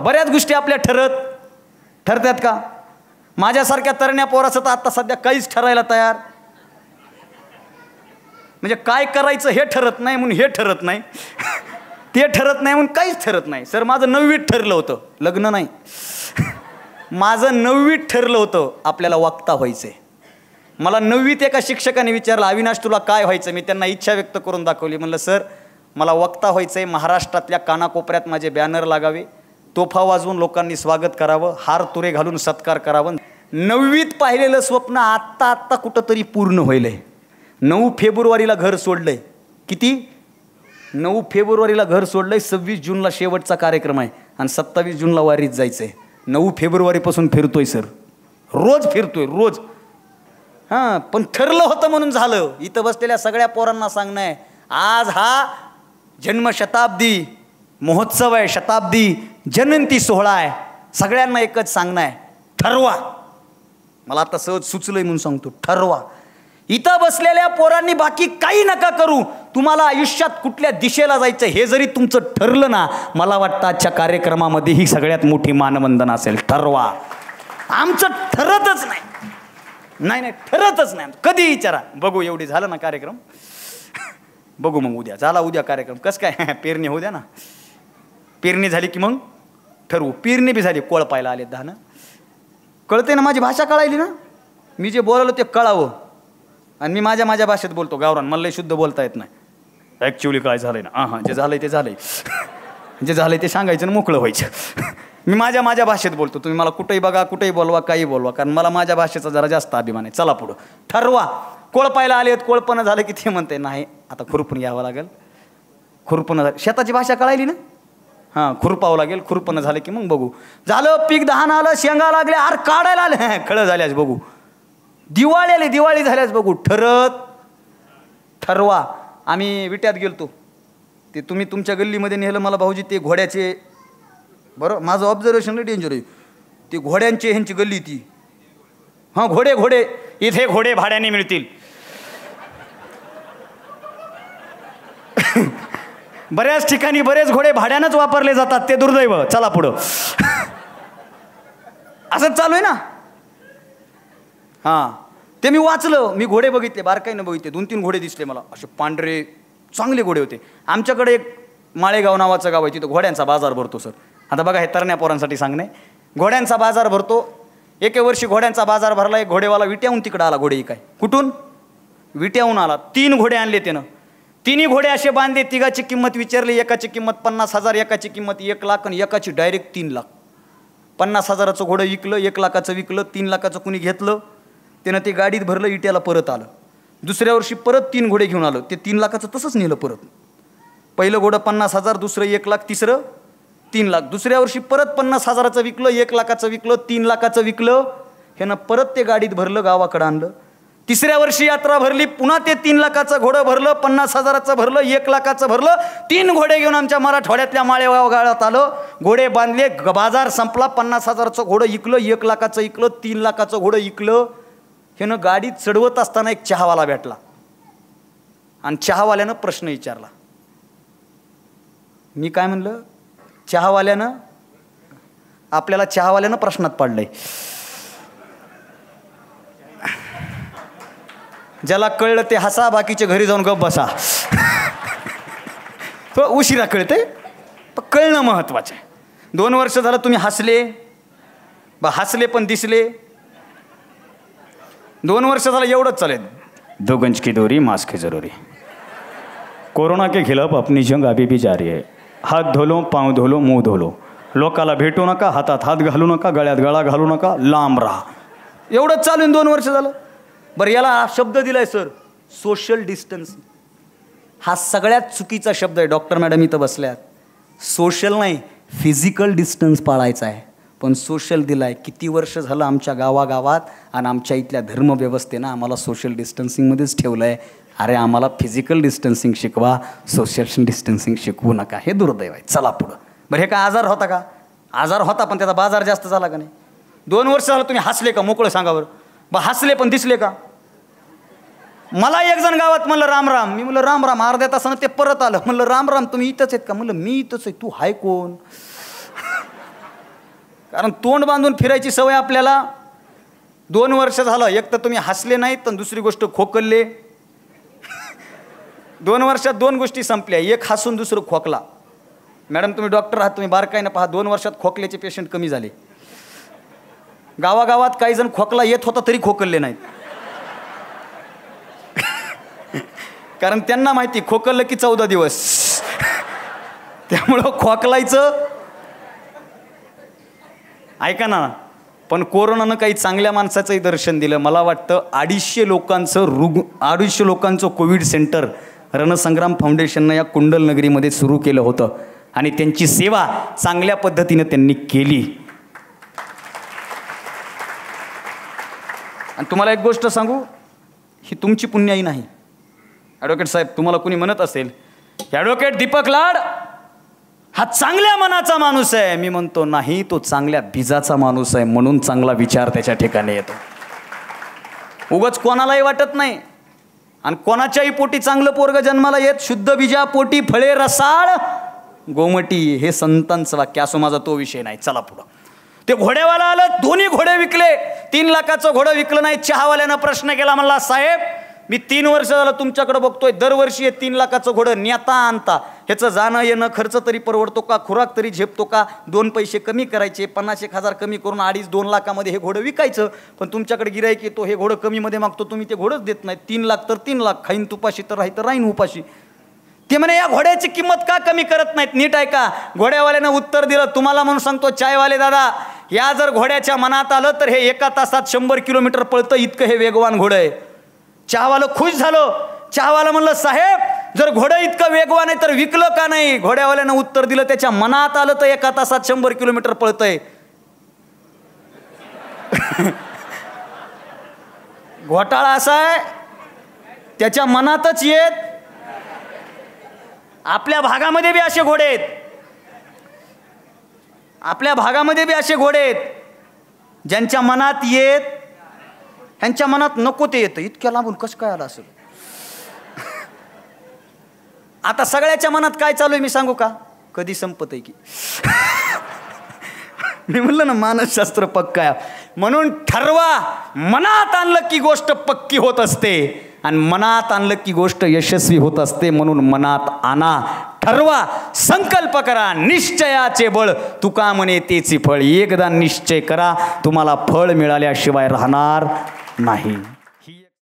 बऱ्याच गोष्टी आपल्या ठरत. ठरतात का? माझ्यासारख्या तरण्या पोराचं तर आत्ता सध्या काहीच ठरायला तयार. म्हणजे काय करायचं हे ठरत नाही म्हणून हे ठरत नाही. ते ठरत नाही म्हणून काहीच ठरत नाही. सर माझं नववीत ठरलं होतं. लग्न नाही. माझं नववीत ठरलं होतं. आपल्याला वक्ता व्हायचं आहे मला नववीत एका शिक्षकाने विचारलं अविनाश तुला काय व्हायचं? मी त्यांना इच्छा व्यक्त करून दाखवली. म्हणलं सर मला वक्ता व्हायचं आहे महाराष्ट्रातल्या कानाकोपऱ्यात माझे बॅनर लागावे. तोफा वाजवून लोकांनी स्वागत करावं हार तुरे घालून सत्कार करावं. नववीत पाहिलेलं स्वप्न आत्ता आत्ता कुठंतरी पूर्ण होईल आहे नऊ फेब्रुवारीला घर सोडलंय. किती? नऊ फेब्रुवारीला घर सोडलंय सव्वीस जूनला शेवटचा कार्यक्रम आहे आणि सत्तावीस जूनला वारीत जायचं आहे नऊ फेब्रुवारीपासून फिरतोय सर. रोज फिरतोय रोज. हां पण ठरलं होतं म्हणून झालं. इथं बसलेल्या सगळ्या पोरांना सांगणं आहे. आज हा जन्मशताब्दी महोत्सव आहे शताब्दी. जनंती सोहळा आहे. सगळ्यांना एकच सांगणं आहे. ठरवा. मला आता सहज सुचलंय म्हणून सांगतो ठरवा. इथं बसलेल्या पोरांनी बाकी काही नका करू. तुम्हाला आयुष्यात कुठल्या दिशेला जायचं हे जरी तुमचं ठरलं ना मला वाटतं आजच्या कार्यक्रमामध्ये ही सगळ्यात मोठी मानवंदना असेल. ठरवा. आमचं ठरतच नाही. नाही नाही ठरतच नाही. कधी विचारा. बघू एवढी झालं ना कार्यक्रम? बघू मग उद्या. झाला उद्या कार्यक्रम. कसं काय? पेरणी होऊ द्या ना. पेरणी झाली की मग? ठरवू. पेरणी बी झाली कोळपायला आले दहानं कळते ना माझी भाषा कळायली ना? मी जे बोललो ते कळावं. आणि मी माझ्या माझ्या भाषेत बोलतो गावरान मला शुद्ध बोलता येत नाही. ॲक्च्युली काय झालंय ना? हां हां जे झालंय ते झालंय. जे झालंय ते सांगायचं आणि मोकळं व्हायचं. मी माझ्या माझ्या भाषेत बोलतो. तुम्ही मला कुठेही बघा कुठेही बोलवा काही बोलवा. कारण मला माझ्या भाषेचा जरा जास्त अभिमान आहे. चला पुढं. ठरवा. कोळपायला आहेत कोळपणं झालं की ते म्हणते नाही आता खुरपून घ्यावं लागेल. खुरपणं झालं शेताची भाषा कळायली ना? हां खुरपावं लागेल खुरपणं झालं की मग बघू. झालं पीक दहान आलं शेंगा लागले आर काढायला आले. खळं झाल्यास बघू. दिवाळी आली दिवाळी झाल्यास बघू. ठरत ठरवा. आम्ही विट्यात गेलतो. ते तुम्ही तुमच्या गल्लीमध्ये नेलं मला भाऊजी ते घोड्याचे बरं माझं ऑब्झर्वेशन डेंजर आहे. ते घोड्यांचे ह्यांची गल्ली ती. हां घोडे घोडे. इथे घोडे भाड्याने मिळतील. बऱ्याच ठिकाणी बरेच घोडे भाड्यानंच वापरले जातात ते दुर्दैव. चला पुढं. असंच चालू आहे ना? हां. ते मी वाचलं. मी घोडे बघितले बारकाईनं बघितले. दोन तीन घोडे दिसले मला. असे पांढरे चांगले घोडे होते. आमच्याकडे एक माळेगाव नावाचं गाव आहे. तिथं घोड्यांचा बाजार भरतो सर. आता बघा हे तरण्या पोरांसाठी सांगणे. घोड्यांचा बाजार भरतो. एके वर्षी घोड्यांचा बाजार भरला. एक घोडेवाला विट्याहून तिकडं आला घोडे काय कुठून? विट्याहून आला. तीन घोडे आणले त्यानं. तिन्ही घोडे असे बांधले तिघाची किंमत विचारली एकाची किंमत पन्नास हजार एकाची किंमत एक लाख आणि एकाची डायरेक्ट तीन लाख. पन्नास हजाराचं घोडं विकलं एक लाखाचं विकलं तीन लाखाचं कुणी घेतलं त्यानं ते गाडीत भरलं इट्याला परत आलं. दुसऱ्या वर्षी परत तीन घोडे घेऊन आलं. ते तीन लाखाचं तसंच नेलं परत. पहिलं घोडं पन्नास हजार दुसरं एक लाख तिसरं तीन लाख. दुसऱ्या वर्षी परत पन्नास हजाराचं विकलं एक लाखाचं विकलं तीन लाखाचं विकलं ह्यानं परत ते गाडीत भरलं गावाकडं आणलं. तिसऱ्या वर्षी यात्रा भरली पुन्हा ते तीन लाखाचं घोडं भरलं पन्नास हजाराचं भरलं एक लाखाचं भरलं तीन घोडे घेऊन आमच्या मराठवाड्यातल्या माळेगाव गाळात आलं. घोडे बांधले ग- बाजार संपला पन्नास हजाराचं घोडं इकलं एक लाखाचं इकलं तीन लाखाचं घोडं इकलं. ह्यानं गाडी चढवत असताना एक चहावाला भेटला. आणि चहावाल्यानं प्रश्न विचारला. मी काय म्हणलं? चहावाल्यानं आपल्याला चहावाल्यानं प्रश्नात पाडलंय. ज्याला कळलं ते हसा बाकीच्या घरी जाऊन गप बसा. थोडं उशिरा कळते पण कळणं महत्त्वाचं आहे. दोन वर्ष झालं तुम्ही हसले बा हसले पण दिसले. दोन वर्ष झालं एवढंच चालेल दो गंज की दोरी मास्क की जरूरी. कोरोना के खिलाफ अपनी जंग अभी भी जारी है. हात धोलो पांव धोलो मुंह धोलो. लोकाला भेटू नका हातात हात घालू नका गळ्यात गळा घालू नका लांब राहा. एवढंच चालू आहे दोन वर्ष झालं. बरं याला शब्द दिला आहे सर. सोशल डिस्टन्स हा सगळ्यात चुकीचा शब्द आहे. डॉक्टर मॅडम इथं बसल्यात. सोशल नाही फिजिकल डिस्टन्स पाळायचा आहे. पण सोशल दिलाय. किती वर्ष झालं आमच्या गावागावात आणि आमच्या इथल्या धर्मव्यवस्थेनं आम्हाला सोशल डिस्टन्सिंगमध्येच ठेवलं आहे अरे आम्हाला फिजिकल डिस्टन्सिंग शिकवा सोशल डिस्टन्सिंग शिकवू नका. हे दुर्दैव आहे. चला पुढं. बरं हे काय आजार होता का? आजार होता पण त्याचा बाजार जास्त झाला का नाही? दोन वर्ष झालं तुम्ही हसले का? मोकळं सांगा बरं. मग हसले पण दिसले का? मला एक जण गावात म्हणलं राम राम. मी म्हणलं राम राम अर्ध्या तासानं ते परत आलं. म्हणलं राम राम तुम्ही इथंच आहेत का? म्हणलं मी इथंच आहे तू हाय कोण? कारण तोंड बांधून फिरायची सवय आपल्याला दोन वर्ष झालं एक तर तुम्ही हसले नाहीत तर दुसरी गोष्ट खोकलले. दोन वर्षात दोन गोष्टी संपल्या एक हसून दुसरं खोकला. मॅडम तुम्ही डॉक्टर आहात तुम्ही बारकाईनं पहा दोन वर्षात खोकल्याचे पेशंट कमी झाले. गावागावात काही जण खोकला येत होता तरी खोकलले नाहीत. कारण त्यांना माहिती खोकललं की चौदा दिवस. त्यामुळं खोकलायचं. ऐका ना पण कोरोनानं काही चांगल्या माणसाचंही दर्शन दिलं. मला वाटतं अडीचशे लोकांचं रुग अडीचशे लोकांचं कोविड सेंटर रणसंग्राम फाउंडेशननं या कुंडल नगरीमध्ये सुरू केलं होतं. आणि त्यांची सेवा चांगल्या पद्धतीनं त्यांनी केली. आणि तुम्हाला एक गोष्ट सांगू? ही तुमची पुण्याई नाही. ॲडव्होकेट साहेब तुम्हाला कुणी म्हणत असेल ॲडव्होकेट दीपक लाड हा चांगल्या मनाचा माणूस आहे. मी म्हणतो नाही तो चांगल्या बीजाचा माणूस आहे म्हणून चांगला विचार त्याच्या ठिकाणी येतो. उगच कोणालाही वाटत नाही. आणि कोणाच्याही पोटी चांगलं पोरग जन्माला येत शुद्ध बीजा पोटी फळे रसाळ गोमटी हे संतांचं वाक्य असो माझा तो विषय नाही. चला पुढं. ते घोड्यावाला आलं दोन्ही घोडे विकले. तीन लाखाचं घोडं विकलं नाही. चहावाल्यानं प्रश्न केला म्हणला साहेब मी तीन वर्ष झालं तुमच्याकडे बघतोय. दरवर्षी हे तीन लाखाचं घोडं नेता आणता. ह्याचं जाणं येणं खर्च तरी परवडतो का? खुराक तरी झेपतो का? दोन पैसे कमी करायचे. पन्नास एक हजार कमी करून अडीच दोन लाखामध्ये हे घोडं विकायचं. पण तुमच्याकडे गिरायक येतो. हे घोडं कमीमध्ये मागतो. तुम्ही ते घोडंच देत नाही. तीन लाख तर तीन लाख. खाईन तुपाशी तर राही तर राहीन उपाशी. ते म्हणे या घोड्याची किंमत का कमी करत नाहीत? नीट ऐका. घोड्यावाल्यानं उत्तर दिलं. तुम्हाला म्हणून सांगतो चायवाले दादा या जर घोड्याच्या मनात आलं तर हे एका तासात शंभर किलोमीटर पळतं इतकं हे वेगवान घोडं आहे. चहावालं खुश झालं. चहावाला म्हणलं साहेब जर घोडं इतकं वेगवान आहे तर विकलं का नाही? घोड्यावाल्यानं उत्तर दिलं त्याच्या मनात आलं तर एका तासात शंभर किलोमीटर पळतंय. घोटाळा असा आहे. त्याच्या मनातच येत. आपल्या भागामध्ये बी असे घोडे आहेत. आपल्या भागामध्ये बी असे घोडे आहेत ज्यांच्या मनात येत ह्यांच्या मनात नको ते येतं. इतक्या लांबून कसं काय आलं असेल? आता सगळ्याच्या मनात काय चालू आहे मी सांगू का? कधी संपत आहे की? मी म्हणलं ना मानसशास्त्र पक्का आहे. म्हणून ठरवा मनात आणलं की गोष्ट पक्की होत असते. आणि मनात आणलं की गोष्ट यशस्वी होत असते म्हणून मनात आणा. ठरवा संकल्प करा निश्चयाचे बळ. तुका म्हणे तेची फळ. एकदा निश्चय करा तुम्हाला फळ मिळाल्याशिवाय राहणार नाही.